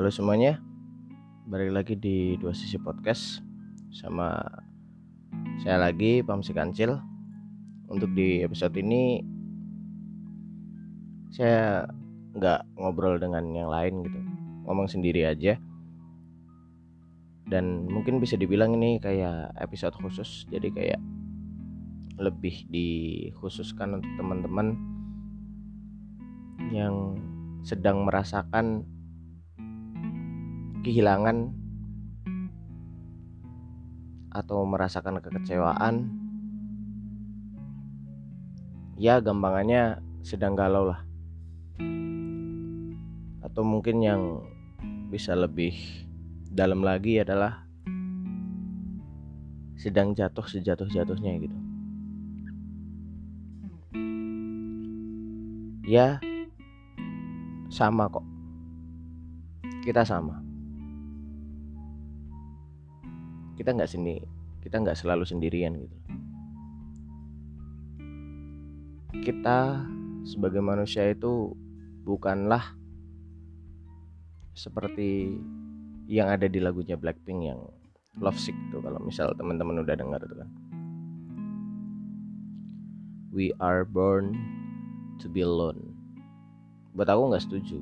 Halo semuanya, balik lagi di dua sisi podcast sama saya lagi Pamsi Kancil. Untuk di episode ini saya nggak ngobrol dengan yang lain gitu, ngomong sendiri aja. Dan mungkin bisa dibilang ini kayak episode khusus, jadi kayak lebih dikhususkan untuk teman-teman yang sedang merasakan kehilangan atau merasakan kekecewaan ya gampangannya sedang galau lah. Atau mungkin yang bisa lebih dalam lagi adalah sedang jatuh sejatuh-jatuhnya gitu. Ya sama kok. Kita sama kita nggak sini kita nggak selalu sendirian gitu. Kita sebagai manusia itu bukanlah seperti yang ada di lagunya Blackpink yang Love Sick tuh kalau misal teman-teman udah dengar tuh kan. We are born to be alone. Buat aku nggak setuju.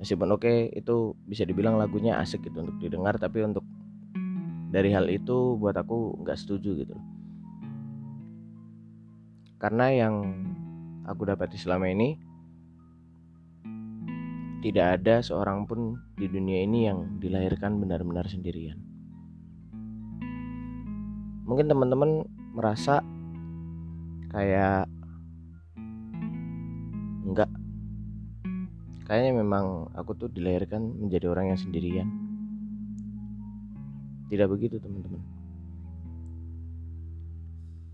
Meskipun oke okay, itu bisa dibilang lagunya asik gitu untuk didengar tapi untuk dari hal itu buat aku nggak setuju gitu karena yang aku dapati selama ini tidak ada seorang pun di dunia ini yang dilahirkan benar-benar sendirian. Mungkin teman-teman merasa kayak enggak kayaknya memang aku tuh dilahirkan menjadi orang yang sendirian tidak begitu teman-teman.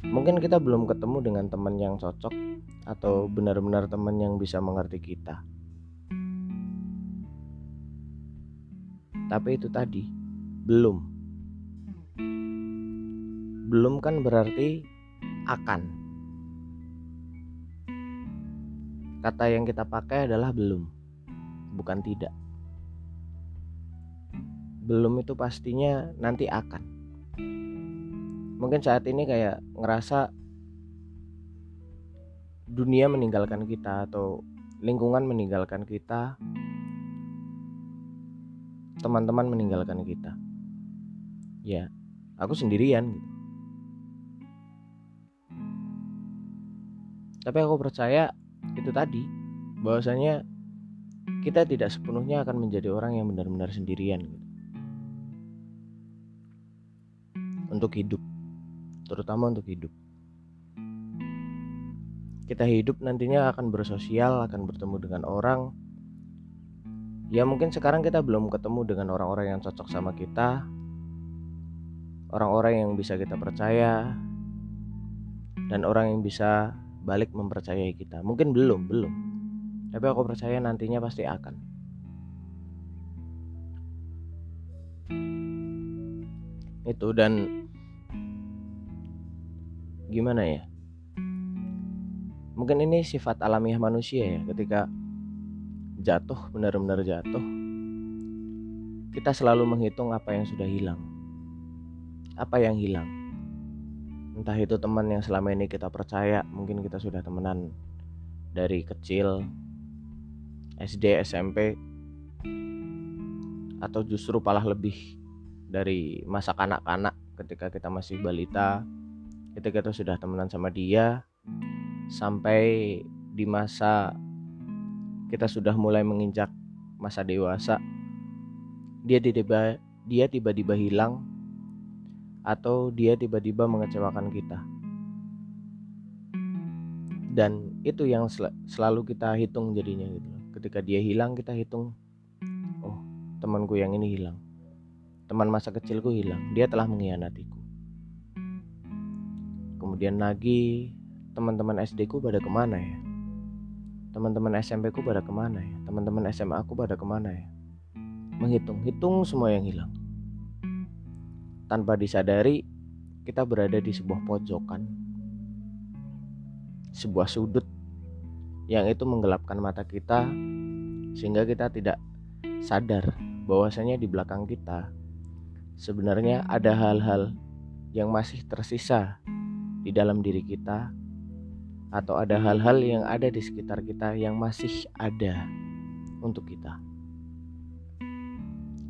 Mungkin kita belum ketemu dengan teman yang cocok atau benar-benar teman yang bisa mengerti kita. Tapi itu tadi, belum. Belum kan berarti akan. Kata yang kita pakai adalah belum, bukan tidak belum itu pastinya nanti akan. Mungkin saat ini kayak ngerasa dunia meninggalkan kita atau lingkungan meninggalkan kita teman-teman meninggalkan kita. Ya aku sendirian gitu. Tapi aku percaya itu tadi bahwasanya kita tidak sepenuhnya akan menjadi orang yang benar-benar sendirian gitu untuk hidup, terutama untuk hidup. Kita hidup nantinya akan bersosial, akan bertemu dengan orang. Ya mungkin sekarang kita belum ketemu dengan orang-orang yang cocok sama kita, orang-orang yang bisa kita percaya, dan orang yang bisa balik mempercayai kita. Mungkin belum, belum. Tapi aku percaya nantinya pasti akan. Itu dan gimana ya? Mungkin ini sifat alamiah manusia ya ketika jatuh benar-benar jatuh kita selalu menghitung apa yang sudah hilang. Apa yang hilang? Entah itu teman yang selama ini kita percaya mungkin kita sudah temenan dari kecil SD SMP atau justru malah lebih dari masa kanak-kanak ketika kita masih balita ketika kita sudah temenan sama dia sampai di masa kita sudah mulai menginjak masa dewasa dia tiba dia tiba-tiba hilang atau dia tiba-tiba mengecewakan kita. Dan itu yang sel selalu kita hitung jadinya gitu ketika dia hilang kita hitung oh temanku yang ini hilang. Teman masa kecilku hilang. Dia telah mengkhianatiku kemudian lagi teman-teman SD ku pada ke mana ya? Teman-teman SMP ku pada ke mana ya? Teman-teman SMA aku pada ke mana ya? Menghitung hitung semua yang hilang. Tanpa disadari kita berada di sebuah pojokan. Sebuah sudut yang itu menggelapkan mata kita sehingga kita tidak sadar bahwasanya di belakang kita sebenarnya ada hal-hal yang masih tersisa di dalam diri kita atau ada hal-hal yang ada di sekitar kita yang masih ada untuk kita.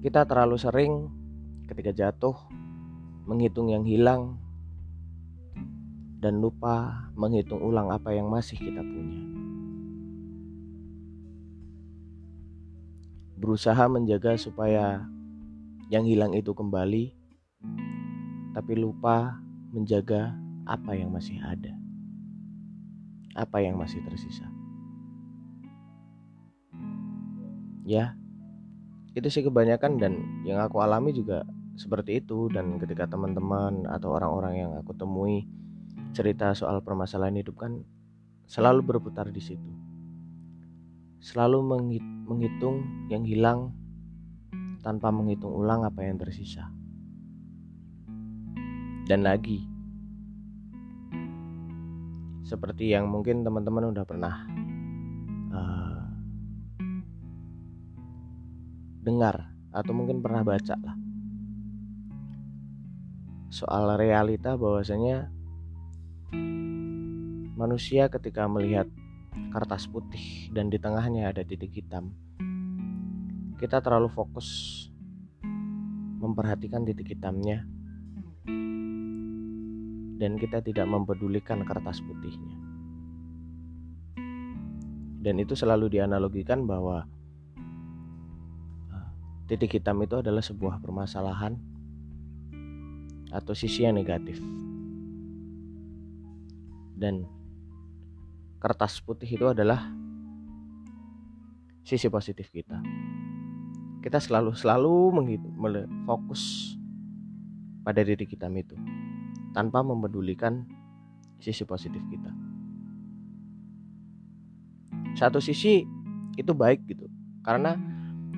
Kita terlalu sering ketika jatuh menghitung yang hilang dan lupa menghitung ulang apa yang masih kita punya. Berusaha menjaga supaya yang hilang itu kembali, tapi lupa menjaga apa yang masih ada, apa yang masih tersisa. Ya, itu sih kebanyakan dan yang aku alami juga seperti itu dan ketika teman-teman atau orang-orang yang aku temui cerita soal permasalahan hidup kan selalu berputar di situ. Selalu menghitung yang hilang tanpa menghitung ulang apa yang tersisa. Dan lagi, seperti yang mungkin teman-teman udah pernah uh, dengar atau mungkin pernah baca lah. Soal realita bahwasanya manusia ketika melihat kertas putih dan di tengahnya ada titik hitam kita terlalu fokus memperhatikan titik hitamnya dan kita tidak mempedulikan kertas putihnya. Dan itu selalu dianalogikan bahwa eh, titik hitam itu adalah sebuah permasalahan atau sisi yang negatif. Dan kertas putih itu adalah sisi positif kita kita selalu selalu fokus pada diri kita itu tanpa mempedulikan sisi positif kita. Satu sisi itu baik gitu. Karena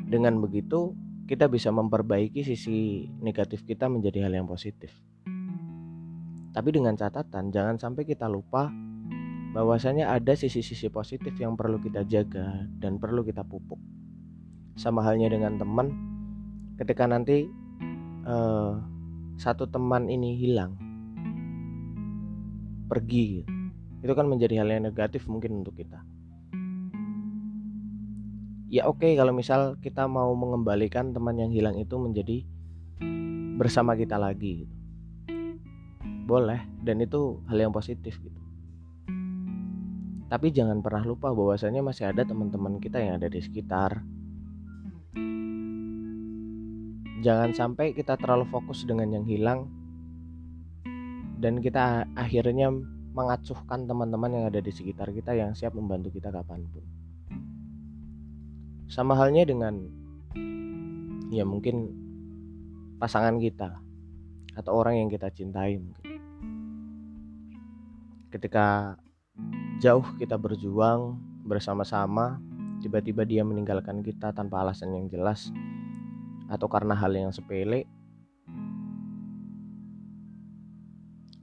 dengan begitu kita bisa memperbaiki sisi negatif kita menjadi hal yang positif. Tapi dengan catatan jangan sampai kita lupa bahwasanya ada sisi-sisi positif yang perlu kita jaga dan perlu kita pupuk sama halnya dengan teman ketika nanti uh, satu teman ini hilang pergi gitu. itu kan menjadi hal yang negatif mungkin untuk kita ya oke okay, kalau misal kita mau mengembalikan teman yang hilang itu menjadi bersama kita lagi gitu. boleh dan itu hal yang positif gitu tapi jangan pernah lupa bahwasanya masih ada teman-teman kita yang ada di sekitar Jangan sampai kita terlalu fokus dengan yang hilang dan kita akhirnya mengacuhkan teman-teman yang ada di sekitar kita yang siap membantu kita kapan pun. Sama halnya dengan ya mungkin pasangan kita atau orang yang kita cintai mungkin. Ketika jauh kita berjuang bersama-sama, tiba-tiba dia meninggalkan kita tanpa alasan yang jelas atau karena hal yang sepele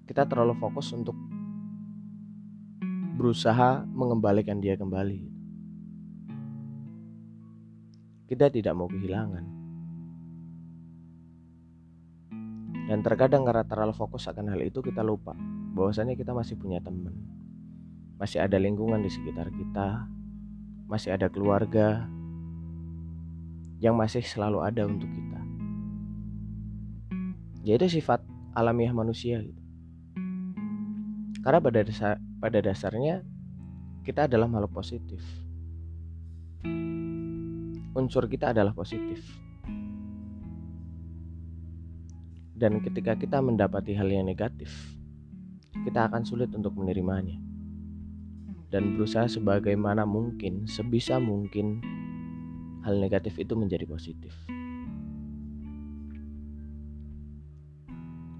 kita terlalu fokus untuk berusaha mengembalikan dia kembali kita tidak mau kehilangan dan terkadang karena terlalu fokus akan hal itu kita lupa bahwasanya kita masih punya teman masih ada lingkungan di sekitar kita masih ada keluarga yang masih selalu ada untuk kita. Jadi sifat alamiah manusia gitu. Karena pada dasar, pada dasarnya kita adalah makhluk positif. Unsur kita adalah positif. Dan ketika kita mendapati hal yang negatif, kita akan sulit untuk menerimanya. Dan berusaha sebagaimana mungkin, sebisa mungkin hal negatif itu menjadi positif.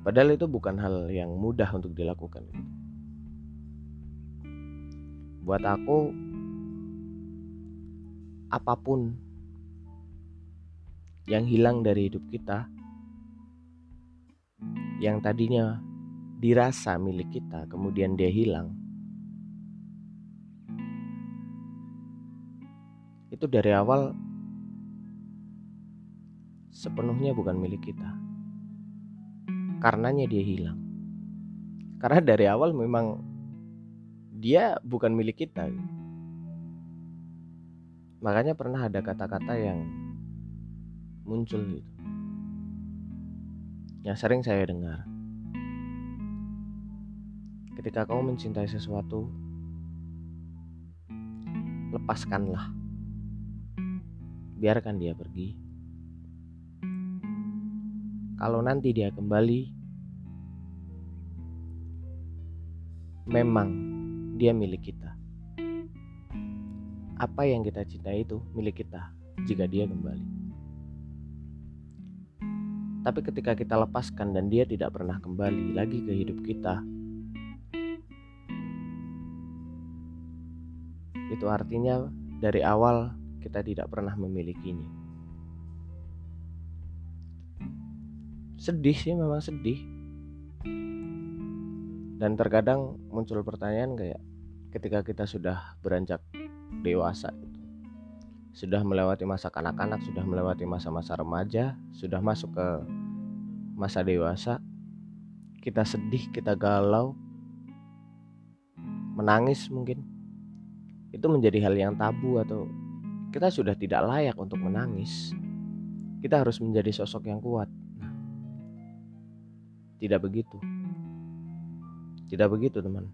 Padahal itu bukan hal yang mudah untuk dilakukan. Buat aku, apa pun yang hilang dari hidup kita, yang tadinya dirasa milik kita, kemudian dia hilang, itu dari awal sepenuhnya bukan milik kita. Karenanya dia hilang. Karena dari awal memang dia bukan milik kita. Makanya pernah ada kata-kata yang muncul gitu. Yang sering saya dengar. Ketika kamu mencintai sesuatu, lepaskanlah. Biarkan dia pergi. Kalau nanti dia kembali, memang dia milik kita. Apa yang kita cintai itu milik kita jika dia kembali. Tapi ketika kita lepaskan dan dia tidak pernah kembali lagi ke hidup kita, itu artinya dari awal kita tidak pernah memilikinya. Sedih sih memang sedih. Dan terkadang muncul pertanyaan kayak ketika kita sudah beranjak dewasa gitu. Sudah melewati masa kanak-kanak, sudah melewati masa-masa remaja, sudah masuk ke masa dewasa. Kita sedih, kita galau, menangis mungkin itu menjadi hal yang tabu atau kita sudah tidak layak untuk menangis. Kita harus menjadi sosok yang kuat. Nah, tidak begitu. Tidak begitu, teman.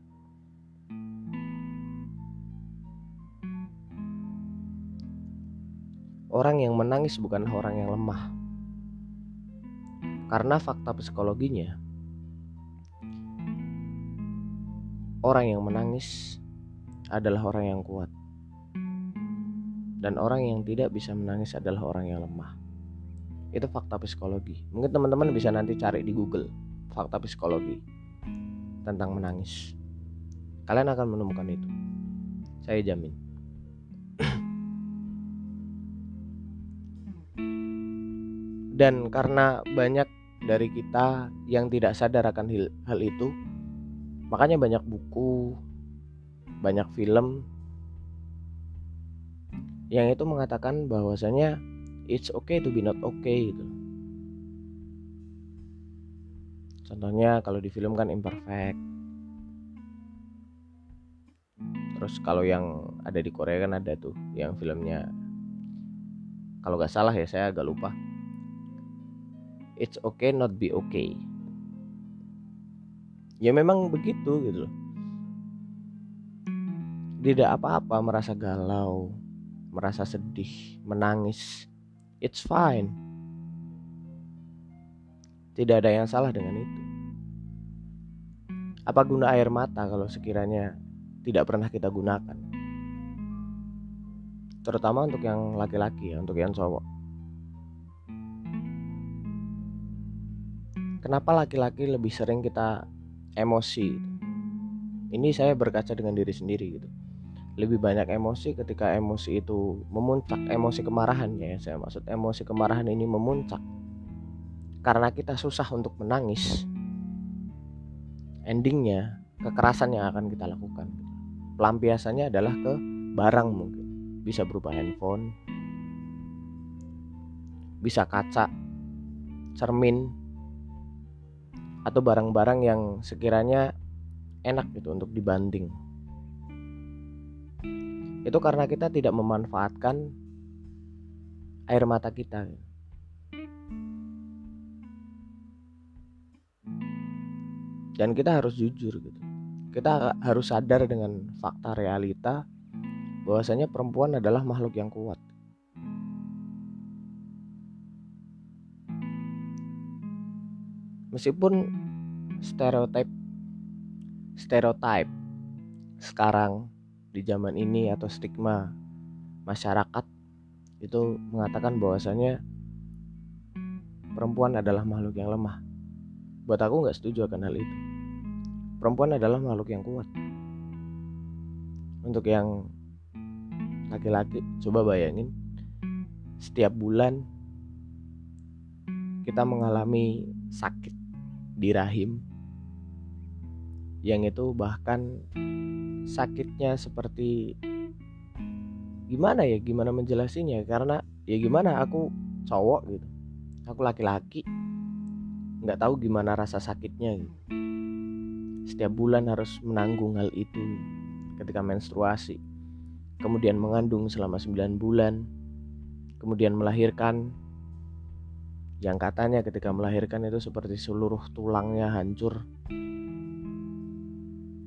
Orang yang menangis bukanlah orang yang lemah. Karena fakta psikologinya, orang yang menangis adalah orang yang kuat. Dan orang yang tidak bisa menangis adalah orang yang lemah. Itu fakta psikologi. Mungkin teman-teman bisa nanti cari di Google fakta psikologi tentang menangis. Kalian akan menemukan itu. Saya jamin. Dan karena banyak dari kita yang tidak sadar akan hal itu, makanya banyak buku, banyak film yang itu mengatakan bahwasanya it's okay to be not okay gitu. Contohnya kalau di film kan imperfect. Terus kalau yang ada di Korea kan ada tuh yang filmnya kalau gak salah ya saya agak lupa. It's okay not be okay. Ya memang begitu gitu loh tidak apa-apa merasa galau, merasa sedih, menangis. It's fine. Tidak ada yang salah dengan itu. Apa guna air mata kalau sekiranya tidak pernah kita gunakan? Terutama untuk yang laki-laki ya, untuk yang cowok. Kenapa laki-laki lebih sering kita emosi? Ini saya berkaca dengan diri sendiri gitu lebih banyak emosi ketika emosi itu memuncak emosi kemarahan ya saya maksud emosi kemarahan ini memuncak karena kita susah untuk menangis endingnya kekerasan yang akan kita lakukan. Pelampiasannya adalah ke barang mungkin. Bisa berupa handphone bisa kaca cermin atau barang-barang yang sekiranya enak gitu untuk dibanting itu karena kita tidak memanfaatkan air mata kita dan kita harus jujur gitu kita harus sadar dengan fakta realita bahwasanya perempuan adalah makhluk yang kuat meskipun stereotip stereotip sekarang di zaman ini atau stigma masyarakat itu mengatakan bahwasanya perempuan adalah makhluk yang lemah. Buat aku nggak setuju akan hal itu. Perempuan adalah makhluk yang kuat. Untuk yang laki-laki, coba bayangin setiap bulan kita mengalami sakit di rahim yang itu bahkan sakitnya seperti gimana ya gimana menjelasinya karena ya gimana aku cowok gitu aku laki-laki nggak tahu gimana rasa sakitnya gitu. setiap bulan harus menanggung hal itu ketika menstruasi kemudian mengandung selama 9 bulan kemudian melahirkan. Yang katanya ketika melahirkan itu seperti seluruh tulangnya hancur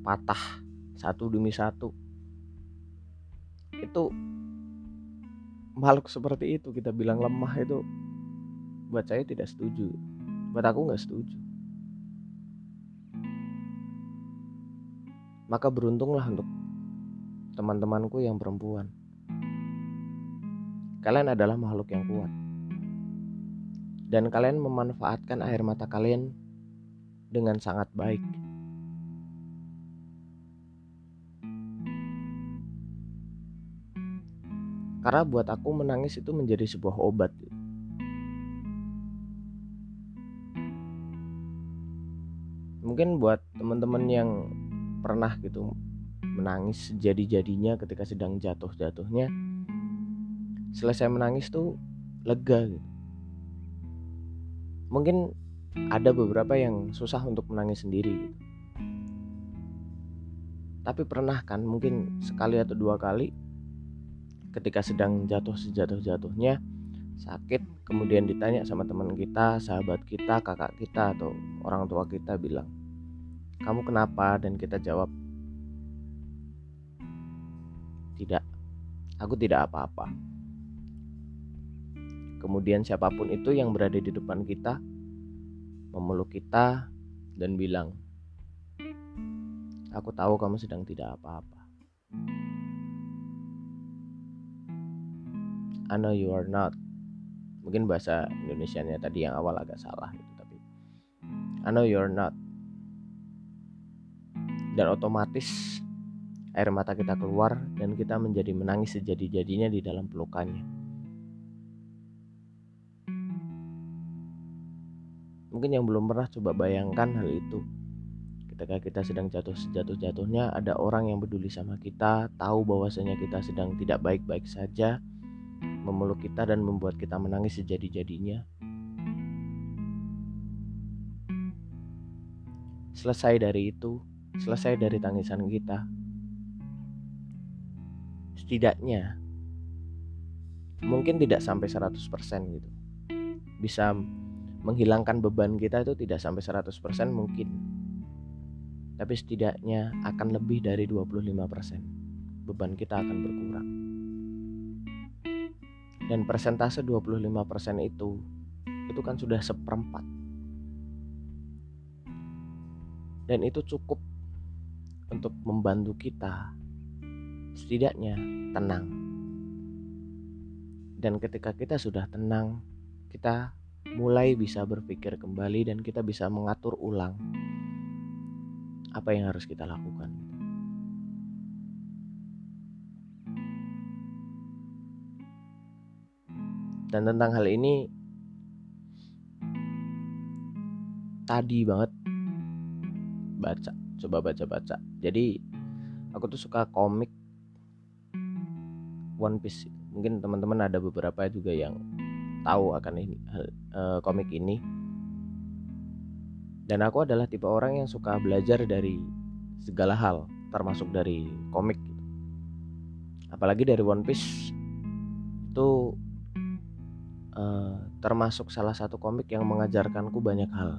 patah satu demi satu. Itu makhluk seperti itu kita bilang lemah itu buat saya tidak setuju buat aku nggak setuju maka beruntunglah untuk teman-temanku yang perempuan kalian adalah makhluk yang kuat dan kalian memanfaatkan air mata kalian dengan sangat baik. Karena buat aku menangis itu menjadi sebuah obat. Mungkin buat teman-teman yang pernah gitu menangis jadi-jadinya ketika sedang jatuh-jatuhnya selesai menangis tuh lega gitu mungkin ada beberapa yang susah untuk menangis sendiri gitu. Tapi pernah kan mungkin sekali atau dua kali ketika sedang jatuh sejatuh-jatuhnya sakit kemudian ditanya sama teman kita, sahabat kita, kakak kita atau orang tua kita bilang, "Kamu kenapa?" dan kita jawab, "Tidak. Aku tidak apa-apa." Kemudian siapa pun itu yang berada di depan kita memeluk kita dan bilang, "Aku tahu kamu sedang tidak apa-apa." I know you are not. Mungkin bahasa Indonesianya tadi yang awal agak salah itu tapi I know you are not. Dan otomatis air mata kita keluar dan kita menjadi menangis sejadi-jadinya di dalam pelukannya. Mungkin yang belum pernah coba bayangkan hal itu. Ketika kita sedang jatuh sejatuh-jatuhnya, ada orang yang peduli sama kita, tahu bahwasanya kita sedang tidak baik-baik saja, memeluk kita dan membuat kita menangis sejadi-jadinya. Selesai dari itu, selesai dari tangisan kita. Setidaknya mungkin tidak sampai 100% gitu. Bisa menghilangkan beban kita itu tidak sampai 100% mungkin. Tapi setidaknya akan lebih dari 25%. Beban kita akan berkurang. Dan persentase 25% itu itu kan sudah seperempat. Dan itu cukup untuk membantu kita setidaknya tenang. Dan ketika kita sudah tenang, kita mulai bisa berpikir kembali dan kita bisa mengatur ulang apa yang harus kita lakukan. Dan tentang hal ini tadi banget baca, coba baca-baca. Jadi aku tuh suka komik One Piece. Mungkin teman-teman ada beberapa juga yang tahu akan ini uh, komik ini. Dan aku adalah tipe orang yang suka belajar dari segala hal termasuk dari komik. Apalagi dari One Piece itu uh, termasuk salah satu komik yang mengajarkanku banyak hal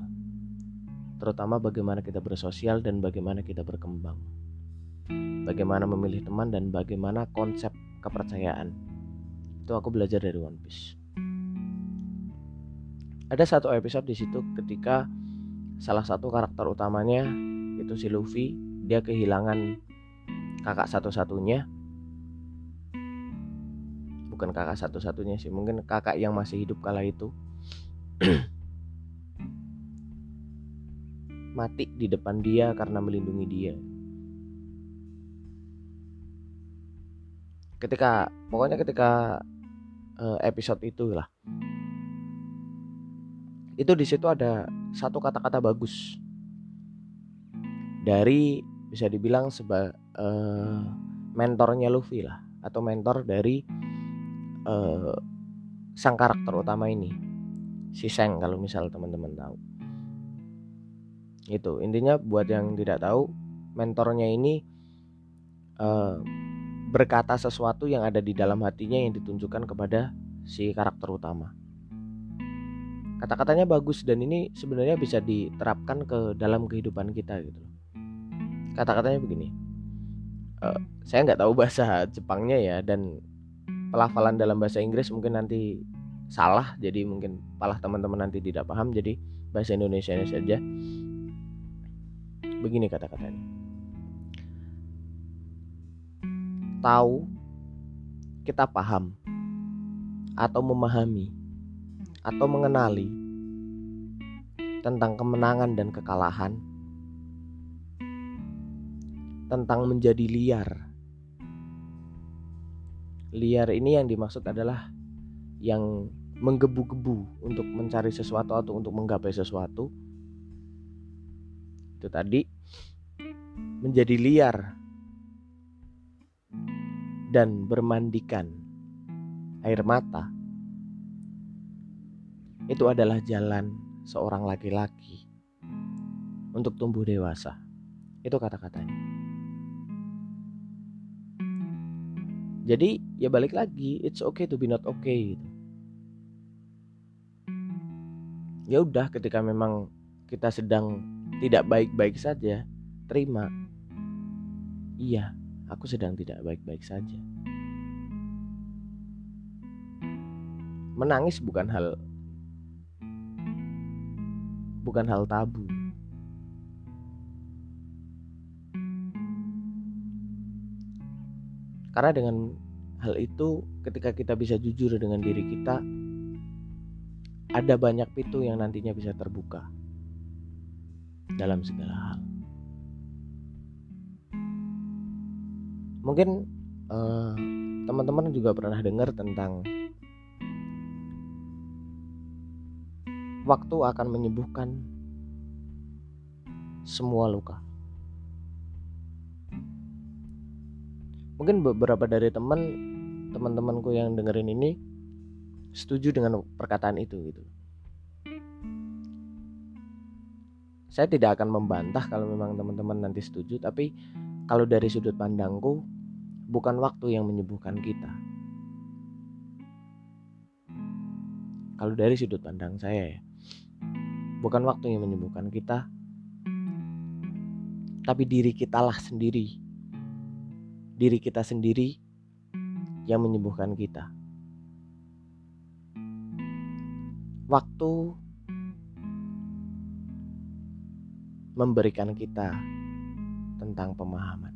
terutama bagaimana kita bersosial dan bagaimana kita berkembang. Bagaimana memilih teman dan bagaimana konsep kepercayaan. Itu aku belajar dari One Piece. Ada satu episode di situ ketika salah satu karakter utamanya itu si Luffy dia kehilangan kakak satu-satunya. Bukan kakak satu-satunya sih mungkin kakak yang masih hidup kala itu mati di depan dia karena melindungi dia. Ketika pokoknya ketika uh, episode itu lah. Itu di situ ada satu kata-kata bagus. Dari bisa dibilang sebagai uh, mentornya Luffy lah atau mentor dari uh, sang karakter utama ini si Seng kalau misal teman-teman tahu itu intinya buat yang tidak tahu mentornya ini uh, berkata sesuatu yang ada di dalam hatinya yang ditunjukkan kepada si karakter utama. Kata-katanya bagus dan ini sebenarnya bisa diterapkan ke dalam kehidupan kita gitu kata-katanya begini uh, saya nggak tahu bahasa Jepangnya ya dan pelafalan dalam bahasa Inggris mungkin nanti salah jadi mungkin palah teman-teman nanti tidak paham jadi bahasa Indonesia saja begini kata-katanya. Tahu kita paham atau memahami atau mengenali tentang kemenangan dan kekalahan tentang menjadi liar. Liar ini yang dimaksud adalah yang menggebu-gebu untuk mencari sesuatu atau untuk menggapai sesuatu itu tadi. Menjadi liar. Dan bermandikan air mata. Itu adalah jalan seorang laki-laki untuk tumbuh dewasa. Itu kata-katanya. Jadi ya balik lagi it's okay to be not okay gitu. Ya udah ketika memang kita sedang tidak baik-baik saja terima. Iya aku sedang tidak baik-baik saja. Menangis bukan hal bukan hal tabu. Karena dengan hal itu ketika kita bisa jujur dengan diri kita ada banyak pintu yang nantinya bisa terbuka dalam segala hal. Mungkin uh, teman-teman juga pernah dengar tentang waktu akan menyembuhkan semua luka. Mungkin beberapa dari teman teman-temanku yang dengerin ini setuju dengan perkataan itu gitu. Saya tidak akan membantah kalau memang teman-teman nanti setuju, tapi kalau dari sudut pandangku bukan waktu yang menyembuhkan kita. Kalau dari sudut pandang saya ya, bukan waktu yang menyembuhkan kita, tapi diri kita lah sendiri. Diri kita sendiri yang menyembuhkan kita. waktu memberikan kita tentang pemahaman.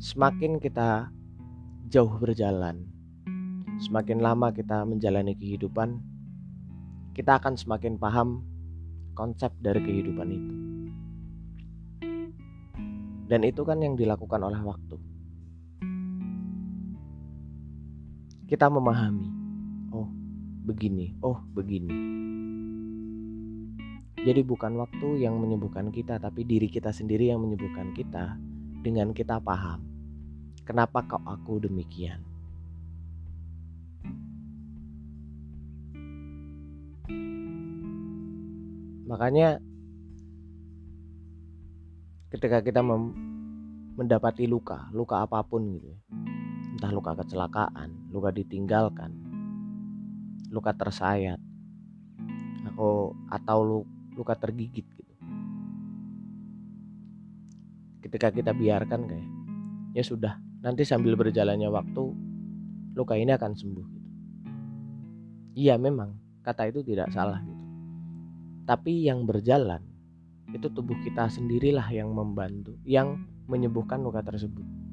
Semakin kita jauh berjalan, semakin lama kita menjalani kehidupan, kita akan semakin paham konsep dari kehidupan itu. Dan itu kan yang dilakukan oleh waktu. kita memahami begini oh begini. Jadi bukan waktu yang menyembuhkan kita tapi diri kita sendiri yang menyembuhkan kita dengan kita paham kenapa kau aku demikian. Makanya ketika kita mendapati luka luka apa pun gitu ya, entah luka kecelakaan, luka ditinggalkan, luka tersayat, aku atau luka tergigit gitu. Ketika kita biarkan kayak ya sudah, nanti sambil berjalannya waktu luka ini akan sembuh gitu. Iya memang kata itu tidak salah gitu. Tapi yang berjalan itu tubuh kita sendirilah yang membantu, yang menyembuhkan luka tersebut.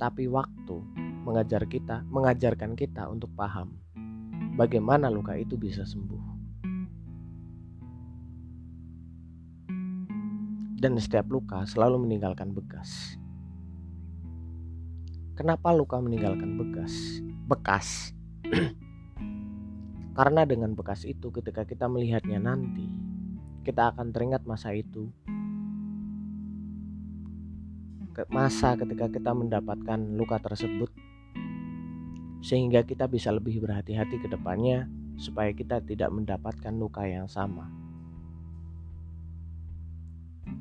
tapi waktu mengajar kita, mengajarkan kita untuk paham bagaimana luka itu bisa sembuh. Dan setiap luka selalu meninggalkan bekas. Kenapa luka meninggalkan bekas? Bekas. Karena dengan bekas itu ketika kita melihatnya nanti, kita akan teringat masa itu masa ketika kita mendapatkan luka tersebut sehingga kita bisa lebih berhati-hati ke depannya supaya kita tidak mendapatkan luka yang sama.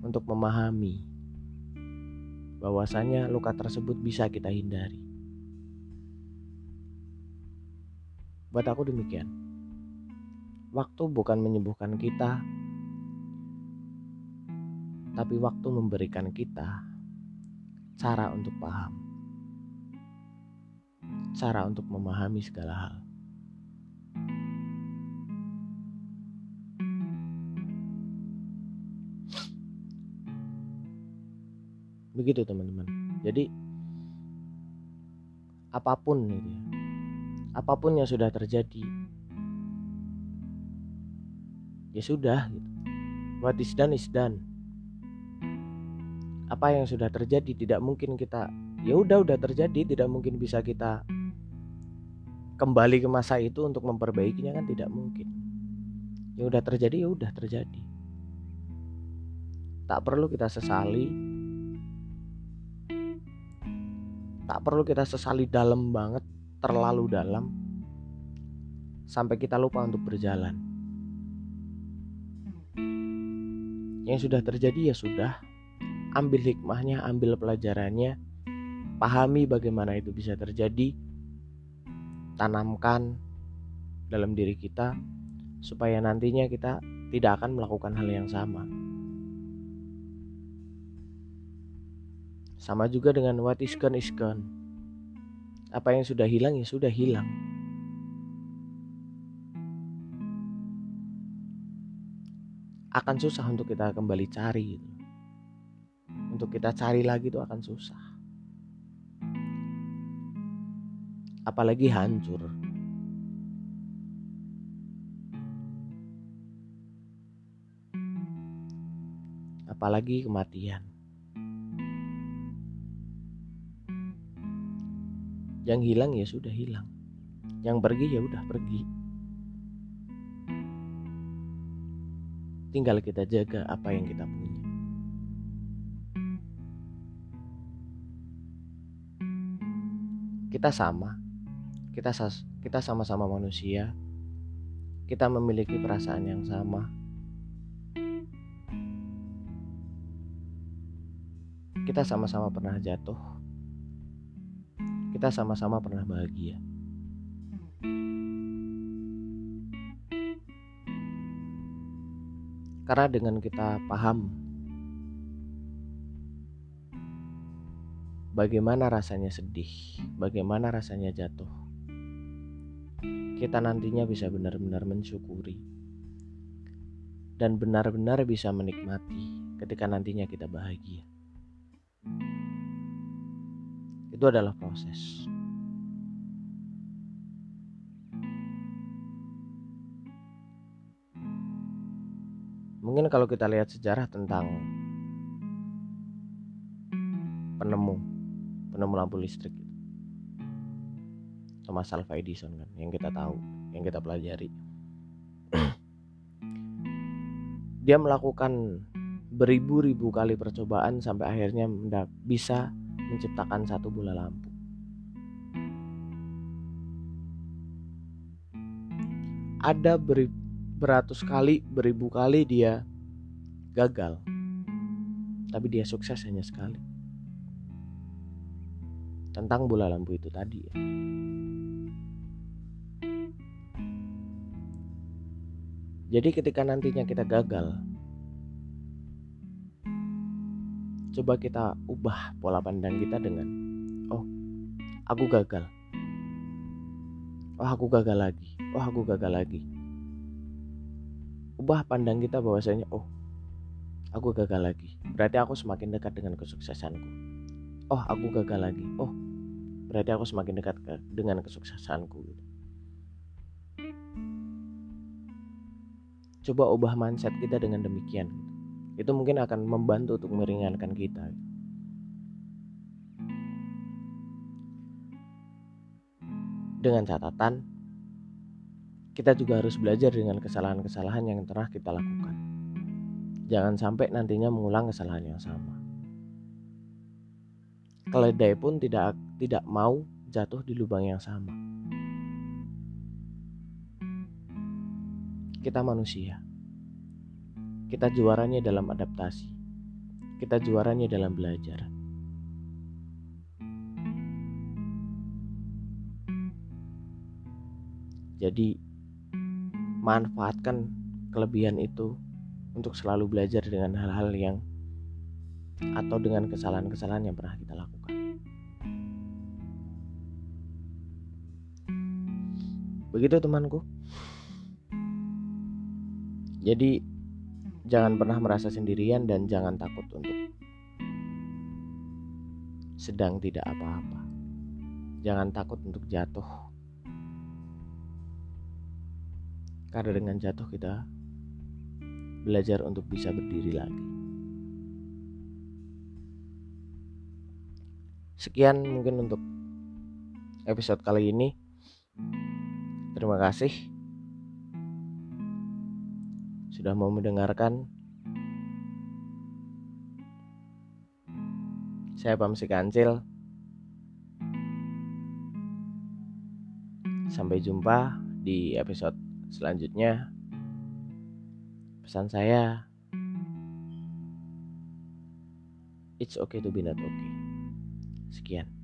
Untuk memahami bahwasanya luka tersebut bisa kita hindari. Buat aku demikian. Waktu bukan menyembuhkan kita, tapi waktu memberikan kita cara untuk paham, cara untuk memahami segala hal. Begitu teman-teman. Jadi apa pun ya, apa pun yang sudah terjadi, ya sudah gitu. What is done is done apa yang sudah terjadi tidak mungkin kita ya udah udah terjadi tidak mungkin bisa kita kembali ke masa itu untuk memperbaikinya kan tidak mungkin. Ya udah terjadi ya udah terjadi. Tak perlu kita sesali. Tak perlu kita sesali dalam banget terlalu dalam sampai kita lupa untuk berjalan. Yang sudah terjadi ya sudah. Ambil hikmahnya, ambil pelajarannya, pahami bagaimana itu bisa terjadi, tanamkan dalam diri kita supaya nantinya kita tidak akan melakukan hal yang sama. Sama juga dengan what is gone is gone. Apa yang sudah hilang ya sudah hilang. Akan susah untuk kita kembali cari gitu untuk kita cari lagi itu akan susah. Apalagi hancur. Apalagi kematian. Yang hilang ya sudah hilang. Yang pergi ya udah pergi. Tinggal kita jaga apa yang kita punya. kita sama kita kita sama-sama manusia. Kita memiliki perasaan yang sama. Kita sama-sama pernah jatuh. Kita sama-sama pernah bahagia. Karena dengan kita paham bagaimana rasanya sedih, bagaimana rasanya jatuh. Kita nantinya bisa benar-benar mensyukuri dan benar-benar bisa menikmati ketika nantinya kita bahagia. Itu adalah proses. Mungkin kalau kita lihat sejarah tentang penemu penemu lampu listrik Thomas Alva Edison kan yang kita tahu yang kita pelajari. Dia melakukan beribu-ribu kali percobaan sampai akhirnya bisa menciptakan satu bola lampu. Ada beri, beratus kali beribu kali dia gagal. Tapi dia sukses hanya sekali. Tentang bola lampu itu tadi ya. Jadi ketika nantinya kita gagal, coba kita ubah pola pandang kita dengan oh, aku gagal. Oh, aku gagal lagi. Oh, aku gagal lagi. Ubah pandang kita bahwasanya oh, aku gagal lagi. Berarti aku semakin dekat dengan kesuksesanku oh aku gagal lagi oh berarti aku semakin dekat ke, dengan kesuksesanku gitu. Coba ubah mindset kita dengan demikian gitu. itu mungkin akan membantu untuk meringankan kita dengan catatan kita juga harus belajar dengan kesalahan-kesalahan yang telah kita lakukan jangan sampai nantinya mengulang kesalahan yang sama keledai pun tidak tidak mau jatuh di lubang yang sama. Kita manusia. Kita juaranya dalam adaptasi. Kita juaranya dalam belajar. Jadi, manfaatkan kelebihan itu untuk selalu belajar dengan hal-hal yang atau dengan kesalahan-kesalahan yang pernah kita lakukan. Begitu temanku. Jadi jangan pernah merasa sendirian dan jangan takut untuk sedang tidak apa-apa. Jangan takut untuk jatuh. Karena dengan jatuh kita belajar untuk bisa berdiri lagi. Sekian mungkin untuk episode kali ini. Terima kasih sudah mau mendengarkan. Saya Pamsi Kancil. Sampai jumpa di episode selanjutnya. Pesan saya, it's okay to be not okay. Sekian.